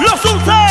Los Sultanes.